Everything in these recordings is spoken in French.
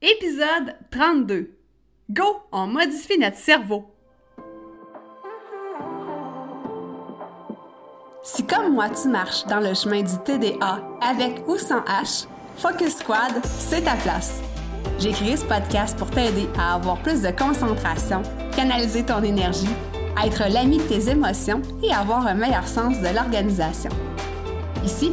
Épisode 32. Go, on modifie notre cerveau. Si comme moi tu marches dans le chemin du TDA avec ou sans H, Focus Squad, c'est ta place. J'ai créé ce podcast pour t'aider à avoir plus de concentration, canaliser ton énergie, être l'ami de tes émotions et avoir un meilleur sens de l'organisation. Ici,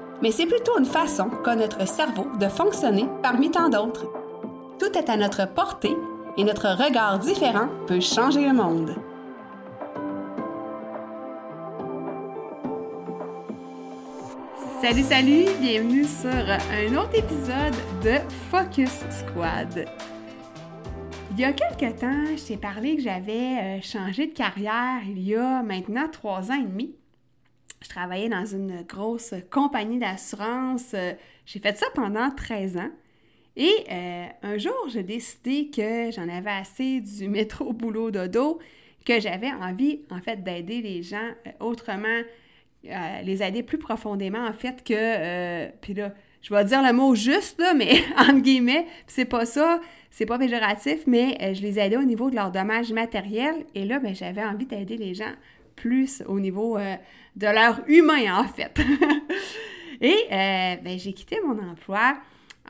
mais c'est plutôt une façon qu'a notre cerveau de fonctionner parmi tant d'autres. Tout est à notre portée et notre regard différent peut changer le monde. Salut, salut! Bienvenue sur un autre épisode de Focus Squad. Il y a quelques temps, je t'ai parlé que j'avais euh, changé de carrière il y a maintenant trois ans et demi je travaillais dans une grosse compagnie d'assurance. J'ai fait ça pendant 13 ans. Et euh, un jour, j'ai décidé que j'en avais assez du métro boulot dodo, que j'avais envie, en fait, d'aider les gens euh, autrement, euh, les aider plus profondément, en fait, que. puis là, je vais dire le mot juste, mais entre guillemets, c'est pas ça, c'est pas péjoratif, mais je les aidais au niveau de leur dommage matériel. Et là, ben, j'avais envie d'aider les gens plus au niveau de leur humain, en fait. Et euh, ben, j'ai quitté mon emploi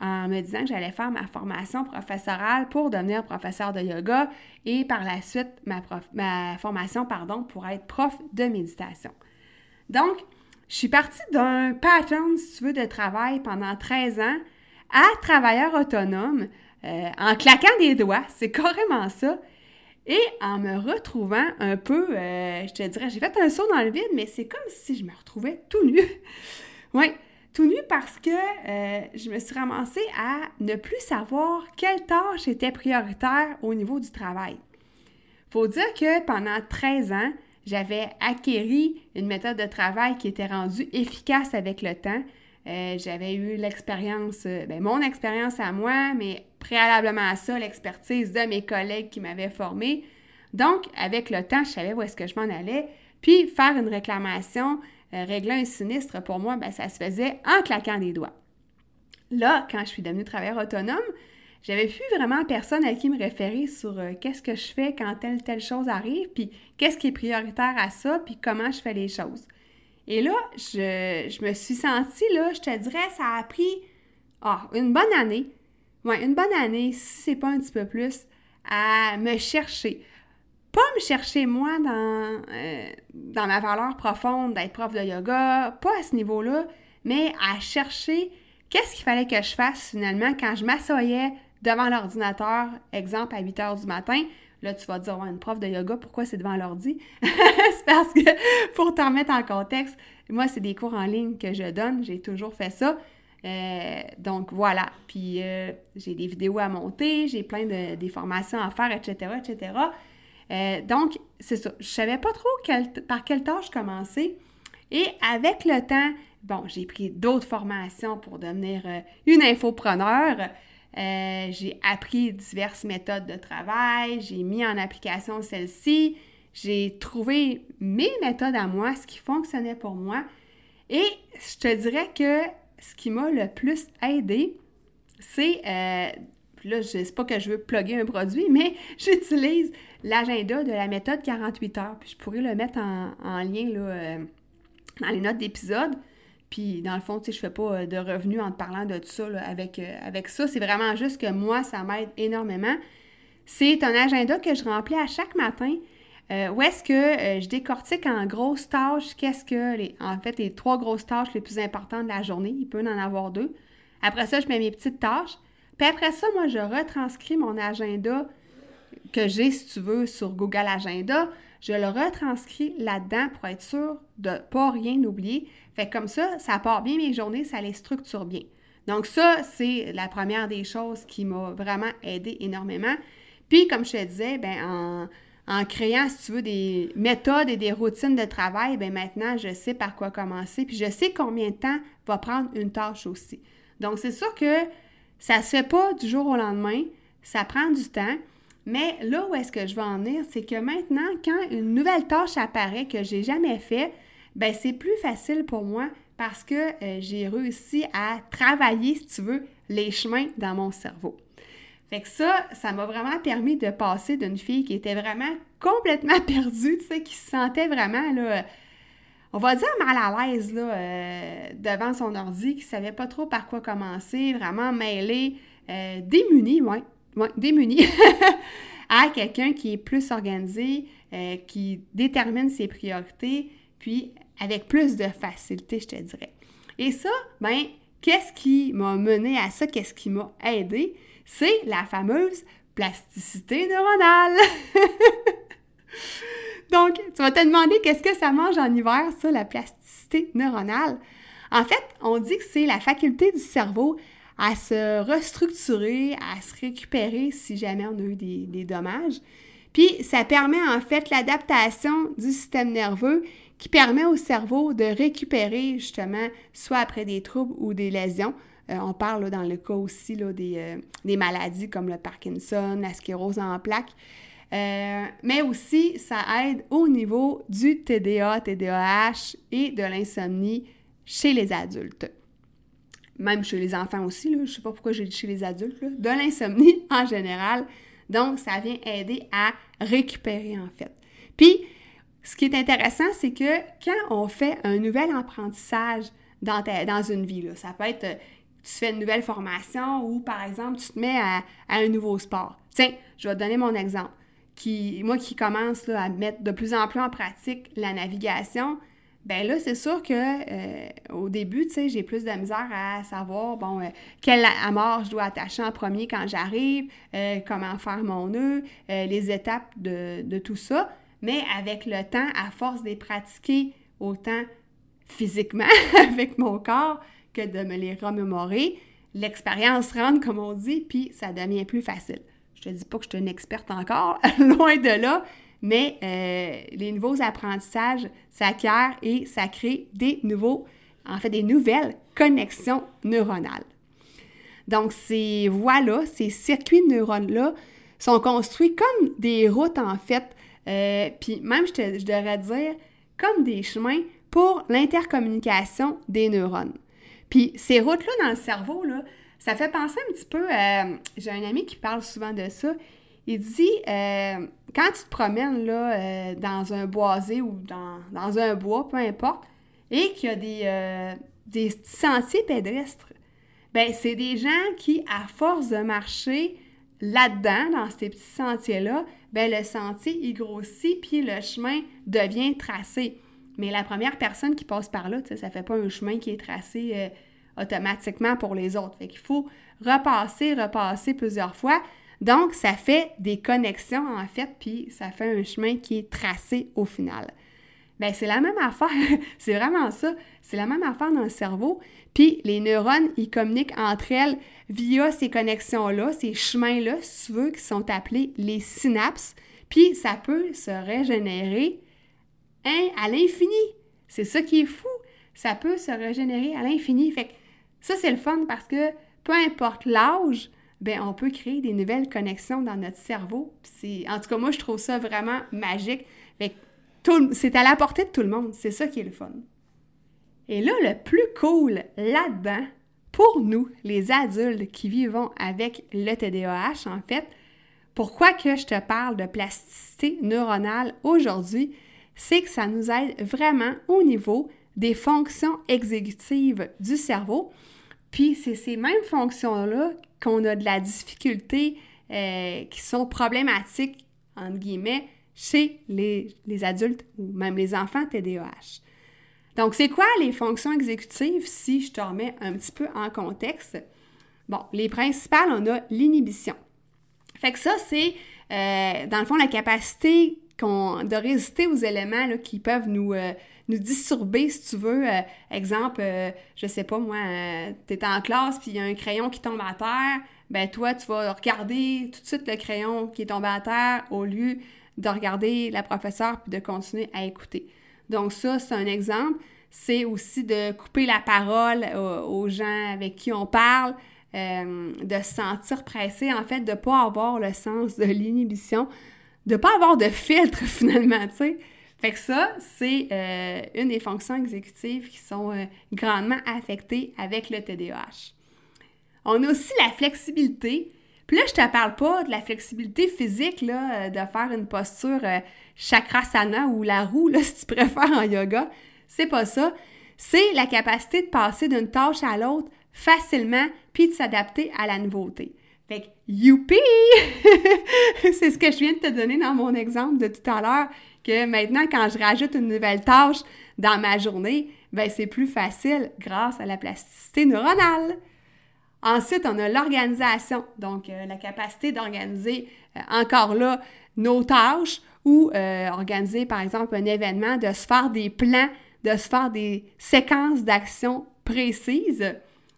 en me disant que j'allais faire ma formation professorale pour devenir professeur de yoga et par la suite ma, ma formation pardon, pour être prof de méditation. Donc, je suis partie d'un pattern, si tu veux, de travail pendant 13 ans à travailleur autonome euh, en claquant des doigts. C'est carrément ça. Et en me retrouvant un peu, euh, je te dirais, j'ai fait un saut dans le vide, mais c'est comme si je me retrouvais tout nu. oui, tout nu parce que euh, je me suis ramassée à ne plus savoir quelle tâche était prioritaire au niveau du travail. Faut dire que pendant 13 ans, j'avais acquéri une méthode de travail qui était rendue efficace avec le temps. Euh, j'avais eu l'expérience, ben, mon expérience à moi, mais préalablement à ça l'expertise de mes collègues qui m'avaient formé. Donc, avec le temps, je savais où est-ce que je m'en allais. Puis, faire une réclamation, euh, régler un sinistre, pour moi, ben, ça se faisait en claquant des doigts. Là, quand je suis devenue travailleur autonome, j'avais plus vraiment personne à qui me référer sur euh, qu'est-ce que je fais quand telle telle chose arrive, puis qu'est-ce qui est prioritaire à ça, puis comment je fais les choses. Et là, je, me suis sentie, là, je te dirais, ça a pris ah, une bonne année ouais, une bonne année, si c'est pas un petit peu plus, à me chercher. Pas me chercher moi dans, euh, dans ma valeur profonde d'être prof de yoga, pas à ce niveau-là, mais à chercher qu'est-ce qu'il fallait que je fasse finalement quand je m'assoyais devant l'ordinateur, exemple à 8 heures du matin. Là, tu vas dire, ouais, une prof de yoga, pourquoi c'est devant l'ordi? c'est parce que, pour te remettre en contexte, moi, c'est des cours en ligne que je donne, j'ai toujours fait ça. Euh, donc voilà. Puis euh, j'ai des vidéos à monter, j'ai plein de des formations à faire, etc., etc. Euh, donc c'est ça. Je savais pas trop par quelle tâche commencer. Et avec le temps, bon, j'ai pris d'autres formations pour devenir une infopreneur. j'ai appris diverses méthodes de travail, j'ai mis en application celle-ci, j'ai trouvé mes méthodes à moi, ce qui fonctionnait pour moi. Et je te dirais que ce qui m'a le plus aidé, c'est, euh, là, sais pas que je veux plugger un produit, mais j'utilise l'agenda de la méthode 48 heures. Puis je pourrais le mettre en, lien là, euh, dans les notes d'épisode. Puis dans le fond, tu sais, je fais pas euh, de revenus en te parlant de tout ça avec, avec ça. C'est vraiment juste que moi, ça m'aide énormément. C'est un agenda que je remplis à chaque matin euh, où est-ce que euh, je décortique en grosses tâches, qu'est-ce que, les, en fait, les trois grosses tâches les plus importantes de la journée, il peut en avoir deux. Après ça, je mets mes petites tâches. Puis après ça, moi, je retranscris mon agenda que j'ai, si tu veux, sur Google Agenda. Je le retranscris là-dedans pour être sûr de ne pas rien oublier. Fait comme ça, ça part bien mes journées, ça les structure bien. Donc ça, c'est la première des choses qui m'a vraiment aidé énormément. Puis, comme je te disais, ben, en, créant, si tu veux, des méthodes et des routines de travail, ben maintenant, je sais par quoi commencer, puis je sais combien de temps va prendre une tâche aussi. Donc, c'est sûr que ça ne se fait pas du jour au lendemain, ça prend du temps, mais là où est-ce que je veux en venir, c'est que maintenant, quand une nouvelle tâche apparaît que j'ai jamais fait, ben c'est plus facile pour moi parce que euh, j'ai réussi à travailler, si tu veux, les chemins dans mon cerveau. Fait que ça, ça m'a vraiment permis de passer d'une fille qui était vraiment complètement perdue, tu sais, qui se sentait vraiment, là, on va dire mal à l'aise, là, euh, devant son ordi, qui savait pas trop par quoi commencer, vraiment mêlée, euh, démunie, ouais, à quelqu'un qui est plus organisé, euh, qui détermine ses priorités, puis avec plus de facilité, je te dirais. Et ça, ben, qu'est-ce qui m'a mené à ça? Qu'est-ce qui m'a aidé? C'est la fameuse plasticité neuronale. Donc, tu vas te demander qu'est-ce que ça mange en hiver, ça, la plasticité neuronale? En fait, on dit que c'est la faculté du cerveau à se restructurer, à se récupérer si jamais on a eu des, des dommages. Puis, ça permet en fait l'adaptation du système nerveux qui permet au cerveau de récupérer justement, soit après des troubles ou des lésions. Euh, on parle dans le cas aussi là, des, euh, des, maladies comme le Parkinson, la sclérose en plaques. Euh, mais aussi, ça aide au niveau du TDA, TDAH et de l'insomnie chez les adultes. Même chez les enfants aussi, là, je ne sais pas pourquoi j'ai dit chez les adultes, de l'insomnie en général. Donc, ça vient aider à récupérer en fait. Puis, ce qui est intéressant, c'est que quand on fait un nouvel apprentissage dans, dans une vie, ça peut être tu fais une nouvelle formation ou par exemple tu te mets à, un nouveau sport. Tiens, je vais te donner mon exemple. Qui, moi qui commence à mettre de plus en plus en pratique la navigation, ben là, c'est sûr que euh, au début, tu sais, j'ai plus de misère à savoir, bon, euh, quelle amarre je dois attacher en premier quand j'arrive, euh, comment faire mon nœud, les étapes de, de, tout ça. Mais avec le temps, à force de les pratiquer autant physiquement avec mon corps que de me les remémorer, l'expérience rentre, comme on dit, puis ça devient plus facile. Je te dis pas que je suis une experte encore, loin de là, mais euh, les nouveaux apprentissages s'acquièrent et ça crée des nouveaux, en fait, des nouvelles connexions neuronales. Donc, ces voies-là, ces circuits de neurones-là, sont construits comme des routes, en fait, euh, puis même, je, te, je devrais dire, comme des chemins pour l'intercommunication des neurones. Puis ces routes-là dans le cerveau, là, ça fait penser un petit peu à... J'ai un ami qui parle souvent de ça. Il dit, euh, quand tu te promènes là, euh, dans un boisé ou dans, un bois, peu importe, et qu'il y a des, euh, des sentiers pédestres, ben c'est des gens qui, à force de marcher là-dedans, dans ces petits sentiers-là, ben le sentier, il grossit, puis le chemin devient tracé. Mais la première personne qui passe par là, ça ne fait pas un chemin qui est tracé euh, automatiquement pour les autres. Fait qu'il faut repasser, repasser plusieurs fois. Donc, ça fait des connexions, en fait, puis ça fait un chemin qui est tracé au final. Bien, c'est la même affaire. c'est vraiment ça. C'est la même affaire dans le cerveau. Puis, les neurones, ils communiquent entre elles via ces connexions-là, ces chemins-là, si tu veux, qui sont appelés les synapses. Puis, ça peut se régénérer hein, à l'infini. C'est ça qui est fou. Ça peut se régénérer à l'infini. Fait que ça, c'est le fun parce que peu importe l'âge, ben on peut créer des nouvelles connexions dans notre cerveau. En tout cas, moi, je trouve ça vraiment magique. C'est à la portée de tout le monde. C'est ça qui est le fun. Et là, le plus cool là-dedans, pour nous, les adultes qui vivons avec le TDAH, en fait, pourquoi que je te parle de plasticité neuronale aujourd'hui, c'est que ça nous aide vraiment au niveau des fonctions exécutives du cerveau. Puis c'est ces mêmes fonctions-là qu'on a de la difficulté, euh, qui sont problématiques, entre guillemets, chez les, adultes ou même les enfants TDAH. Donc, c'est quoi les fonctions exécutives si je te remets un petit peu en contexte? Bon, les principales, on a l'inhibition. Fait que ça, c'est, euh, dans le fond, la capacité de résister aux éléments qui peuvent nous, euh, nous disturber, si tu veux. Euh, exemple, euh, je sais pas moi, tu es en classe puis il y a un crayon qui tombe à terre, ben toi, tu vas regarder tout de suite le crayon qui est tombé à terre au lieu de regarder la professeure puis de continuer à écouter. Donc ça, c'est un exemple. C'est aussi de couper la parole aux gens avec qui on parle, de se sentir pressé, en fait, de ne pas avoir le sens de l'inhibition de pas avoir de filtre finalement, tu sais. Fait que ça, c'est euh, une des fonctions exécutives qui sont euh, grandement affectées avec le TDAH. On a aussi la flexibilité. Puis là, je te parle pas de la flexibilité physique, là, euh, de faire une posture chakrasana ou la roue, là, si tu préfères en yoga. C'est pas ça. C'est la capacité de passer d'une tâche à l'autre facilement puis de s'adapter à la nouveauté. Fait youpi! c'est ce que je viens de te donner dans mon exemple de tout à l'heure, que maintenant, quand je rajoute une nouvelle tâche dans ma journée, ben c'est plus facile grâce à la plasticité neuronale. Ensuite, on a l'organisation, donc euh, la capacité d'organiser euh, encore là nos tâches ou euh, organiser par exemple un événement, de se faire des plans, de se faire des séquences d'actions précises.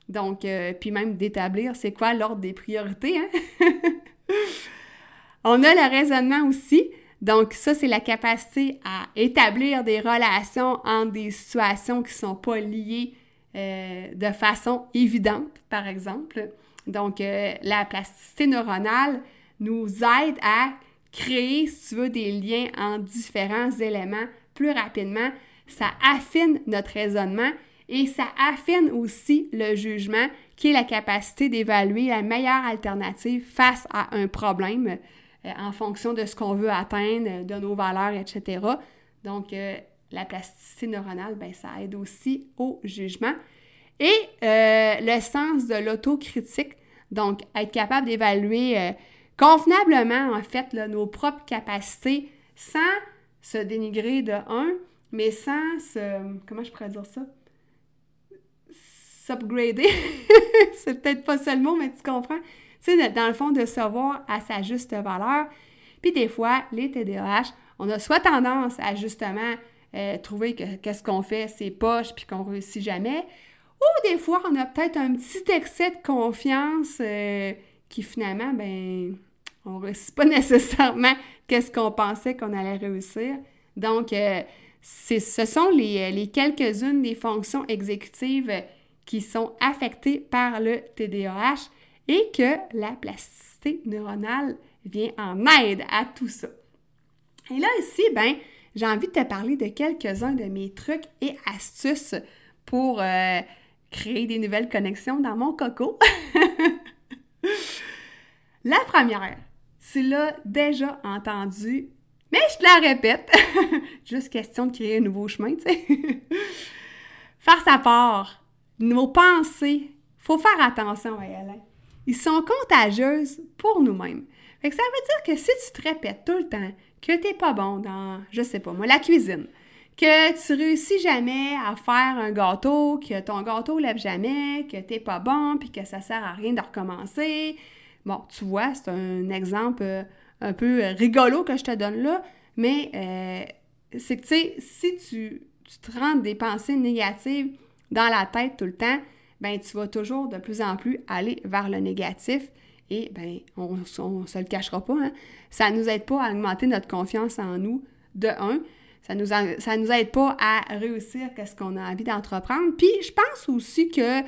Donc, euh, puis même d'établir c'est quoi l'ordre des priorités. Hein? On a le raisonnement aussi. Donc, ça, c'est la capacité à établir des relations entre des situations qui ne sont pas liées euh, de façon évidente, par exemple. Donc, euh, la plasticité neuronale nous aide à créer, si tu veux, des liens entre différents éléments plus rapidement. Ça affine notre raisonnement et ça affine aussi le jugement, qui est la capacité d'évaluer la meilleure alternative face à un problème euh, en fonction de ce qu'on veut atteindre, de nos valeurs, etc. Donc, euh, la plasticité neuronale, ben, ça aide aussi au jugement. Et euh, le sens de l'autocritique, donc être capable d'évaluer convenablement, en fait, nos propres capacités sans se dénigrer de un, mais sans se... Comment je pourrais dire ça? S'upgrader. c'est peut-être pas ça le mot, mais tu comprends. Tu sais, dans le fond, de savoir à sa juste valeur. Puis des fois, les TDAH, on a soit tendance à justement euh, trouver que qu'est-ce qu'on fait, c'est poche, puis qu'on réussit jamais. Ou des fois, on a peut-être un petit excès de confiance euh, qui finalement, ben, on ne réussit pas nécessairement qu'est-ce qu'on pensait qu'on allait réussir. Donc, euh, ce sont les, les quelques-unes des fonctions exécutives qui sont affectés par le TDAH et que la plasticité neuronale vient en aide à tout ça. Et là, ici, ben, j'ai envie de te parler de quelques-uns de mes trucs et astuces pour euh, créer des nouvelles connexions dans mon coco. la première, tu l'as déjà entendu, mais je te la répète. Juste question de créer un nouveau chemin, tu sais. Faire sa part nos pensées, faut faire attention à elles. Ils sont contagieuses pour nous-mêmes. Fait ça veut dire que si tu te répètes tout le temps que tu n'es pas bon dans, je sais pas moi, la cuisine, que tu réussis jamais à faire un gâteau, que ton gâteau lève jamais, que tu n'es pas bon, puis que ça sert à rien de recommencer. Bon, tu vois, c'est un exemple euh, un peu rigolo que je te donne là, mais euh, c'est que, tu sais, si tu te rends des pensées négatives dans la tête tout le temps, ben tu vas toujours de plus en plus aller vers le négatif et ben on ne se le cachera pas, hein. ça ne nous aide pas à augmenter notre confiance en nous, de un, ça nous, ça nous aide pas à réussir ce qu'on a envie d'entreprendre. Puis je pense aussi que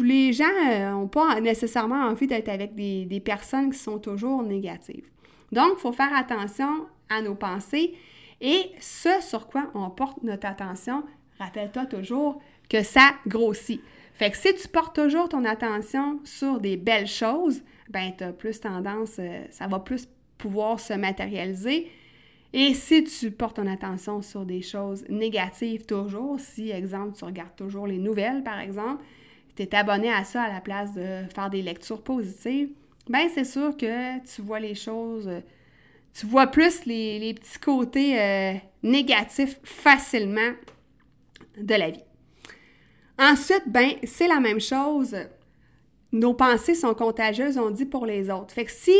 les gens n'ont pas nécessairement envie d'être avec des, des, personnes qui sont toujours négatives. Donc, il faut faire attention à nos pensées et ce sur quoi on porte notre attention, rappelle-toi toujours que ça grossit. Fait que si tu portes toujours ton attention sur des belles choses, ben tu as plus tendance, euh, ça va plus pouvoir se matérialiser. Et si tu portes ton attention sur des choses négatives toujours, si, exemple, tu regardes toujours les nouvelles, par exemple, tu es abonné à ça à la place de faire des lectures positives, ben c'est sûr que tu vois les choses, euh, tu vois plus les, petits côtés euh, négatifs facilement de la vie. Ensuite, ben, c'est la même chose. Nos pensées sont contagieuses, on dit pour les autres. Fait que si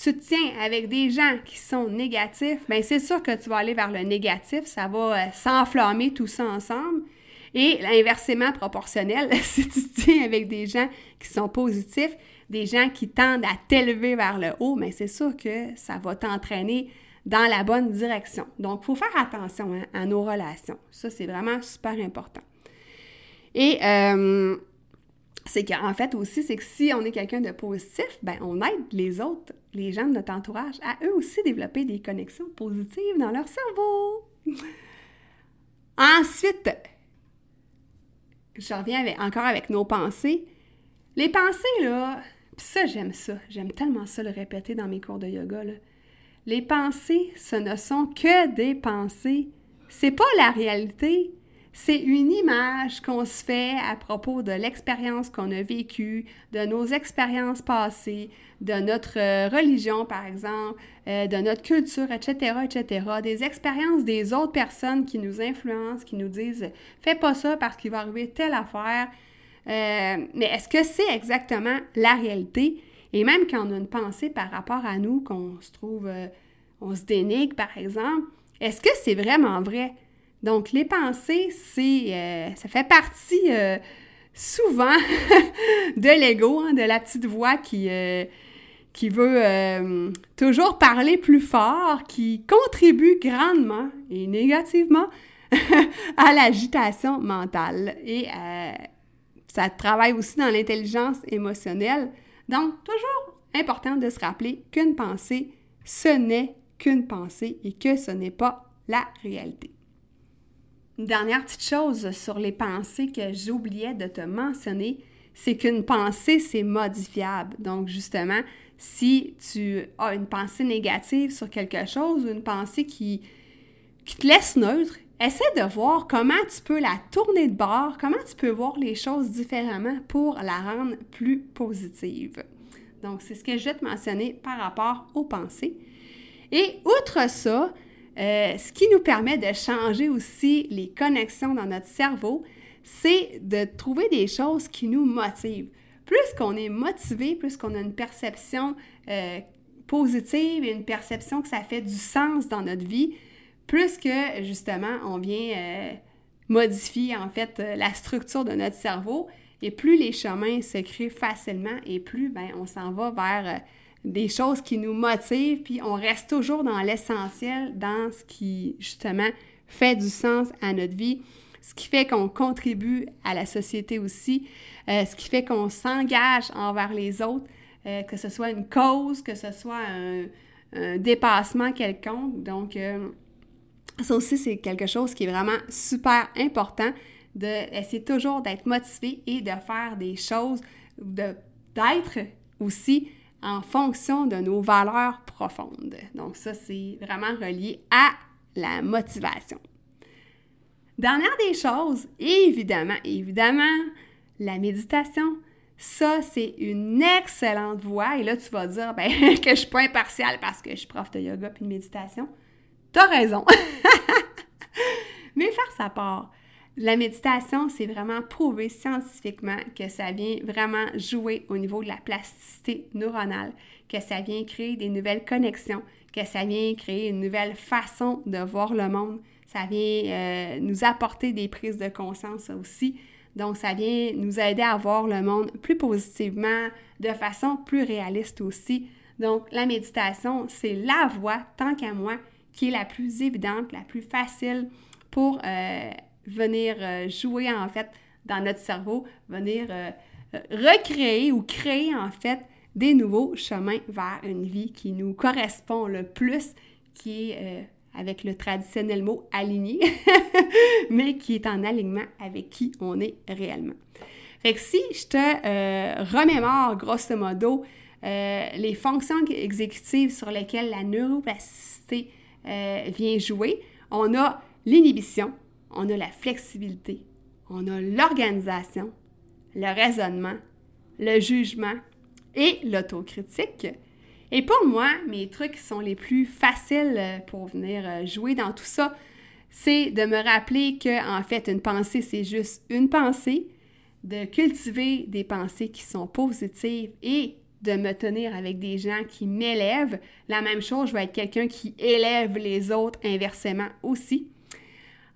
tu te tiens avec des gens qui sont négatifs, bien c'est sûr que tu vas aller vers le négatif, ça va euh, s'enflammer tout ça ensemble. Et l'inversement proportionnel, si tu te tiens avec des gens qui sont positifs, des gens qui tendent à t'élever vers le haut, mais c'est sûr que ça va t'entraîner dans la bonne direction. Donc, il faut faire attention hein, à nos relations. Ça, c'est vraiment super important. Et euh, c'est qu'en fait aussi, c'est que si on est quelqu'un de positif, ben on aide les autres, les gens de notre entourage, à eux aussi développer des connexions positives dans leur cerveau. Ensuite, je reviens encore avec nos pensées. Les pensées, là, ça, j'aime ça. J'aime tellement ça le répéter dans mes cours de yoga, là. Les pensées, ce ne sont que des pensées. C'est pas la réalité. C'est une image qu'on se fait à propos de l'expérience qu'on a vécue, de nos expériences passées, de notre euh, religion, par exemple, euh, de notre culture, etc., etc., des expériences des autres personnes qui nous influencent, qui nous disent « fais pas ça parce qu'il va arriver telle affaire euh, mais est-ce que c'est exactement la réalité? Et même quand on a une pensée par rapport à nous, qu'on se trouve, on se dénigre, par exemple, est-ce que c'est vraiment vrai? Donc, les pensées, c'est, euh, ça fait partie euh, souvent de l'ego, hein, de la petite voix qui, euh, qui veut toujours parler plus fort, qui contribue grandement et négativement à l'agitation mentale. Et ça travaille aussi dans l'intelligence émotionnelle. Donc, toujours important de se rappeler qu'une pensée, ce n'est qu'une pensée et que ce n'est pas la réalité. Une dernière petite chose sur les pensées que j'oubliais de te mentionner, c'est qu'une pensée, c'est modifiable. Donc, justement, si tu as une pensée négative sur quelque chose ou une pensée qui, qui te laisse neutre, essaie de voir comment tu peux la tourner de bord, comment tu peux voir les choses différemment pour la rendre plus positive. Donc, c'est ce que je vais te mentionner par rapport aux pensées. Et outre ça, euh, ce qui nous permet de changer aussi les connexions dans notre cerveau, c'est de trouver des choses qui nous motivent. Plus qu'on est motivé, plus qu'on a une perception euh, positive et une perception que ça fait du sens dans notre vie, plus que justement on vient euh, modifier en fait la structure de notre cerveau et plus les chemins se créent facilement et plus ben, on s'en va vers des choses qui nous motivent, puis on reste toujours dans l'essentiel, dans ce qui, justement, fait du sens à notre vie, ce qui fait qu'on contribue à la société aussi, euh, ce qui fait qu'on s'engage envers les autres, euh, que ce soit une cause, que ce soit un, dépassement quelconque. Donc, euh, ça aussi, c'est quelque chose qui est vraiment super important, d'essayer toujours d'être motivé et de faire des choses, d'être aussi en fonction de nos valeurs profondes. Donc ça, c'est vraiment relié à la motivation. Dernière des choses, évidemment, évidemment, la méditation. Ça, c'est une excellente voie. Et là, tu vas dire ben, que je suis pas impartiale parce que je suis prof de yoga puis de méditation. T'as raison. Mais faire sa part. La méditation, c'est vraiment prouvé scientifiquement que ça vient vraiment jouer au niveau de la plasticité neuronale, que ça vient créer des nouvelles connexions, que ça vient créer une nouvelle façon de voir le monde, ça vient euh, nous apporter des prises de conscience aussi. Donc, ça vient nous aider à voir le monde plus positivement, de façon plus réaliste aussi. Donc, la méditation, c'est la voie, tant qu'à moi, qui est la plus évidente, la plus facile pour euh, venir euh, jouer en fait dans notre cerveau, venir euh, recréer ou créer en fait des nouveaux chemins vers une vie qui nous correspond le plus, qui est avec le traditionnel mot aligné, mais qui est en alignement avec qui on est réellement. Fait que si je te remémore grosso modo les fonctions exécutives sur lesquelles la neuroplasticité vient jouer, on a l'inhibition, on a la flexibilité, on a l'organisation, le raisonnement, le jugement et l'autocritique. Et pour moi, mes trucs sont les plus faciles pour venir euh, jouer dans tout ça, c'est de me rappeler que en fait une pensée c'est juste une pensée, de cultiver des pensées qui sont positives et de me tenir avec des gens qui m'élèvent. La même chose, je vais être quelqu'un qui élève les autres inversement aussi.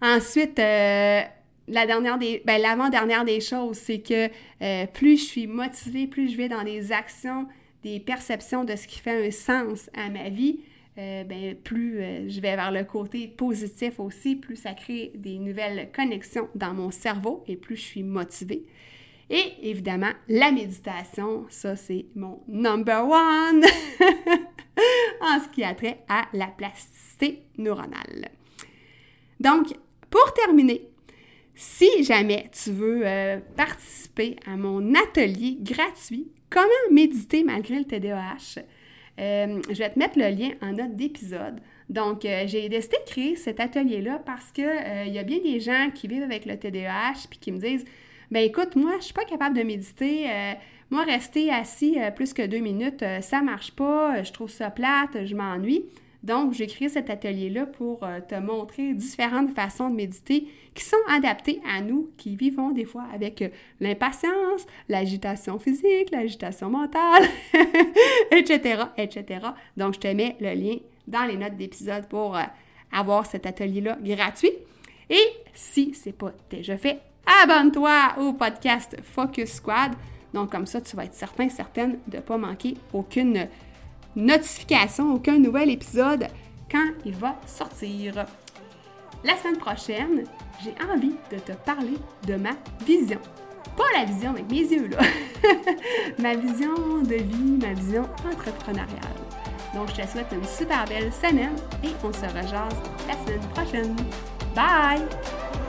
Ensuite, euh, ben, l'avant-dernière des choses, c'est que euh, plus je suis motivée, plus je vais dans des actions, des perceptions de ce qui fait un sens à ma vie, euh, ben, plus je vais vers le côté positif aussi, plus ça crée des nouvelles connexions dans mon cerveau et plus je suis motivée. Et évidemment, la méditation, ça c'est mon number one en ce qui a trait à la plasticité neuronale. Donc, pour terminer, si jamais tu veux euh, participer à mon atelier gratuit Comment méditer malgré le TDAH, euh, je vais te mettre le lien en note d'épisode. Donc, euh, j'ai décidé de créer cet atelier-là parce qu'il il y a bien des gens qui vivent avec le TDAH puis qui me disent ben écoute, moi, je suis pas capable de méditer. moi, rester assis plus que deux minutes, ça marche pas. Je trouve ça plate, je m'ennuie. Donc, j'ai créé cet atelier-là pour euh, te montrer différentes façons de méditer qui sont adaptées à nous qui vivons des fois avec euh, l'impatience, l'agitation physique, l'agitation mentale, etc., etc. Donc, je te mets le lien dans les notes d'épisode pour euh, avoir cet atelier-là gratuit. Et si ce n'est pas déjà fait, abonne-toi au podcast Focus Squad. Donc, comme ça, tu vas être certain, certaine de ne pas manquer aucune notification, aucun nouvel épisode quand il va sortir. La semaine prochaine, j'ai envie de te parler de ma vision. Pas la vision avec mes yeux, là. ma vision de vie, ma vision entrepreneuriale. Donc, je te souhaite une super belle semaine et on se rejase la semaine prochaine. Bye!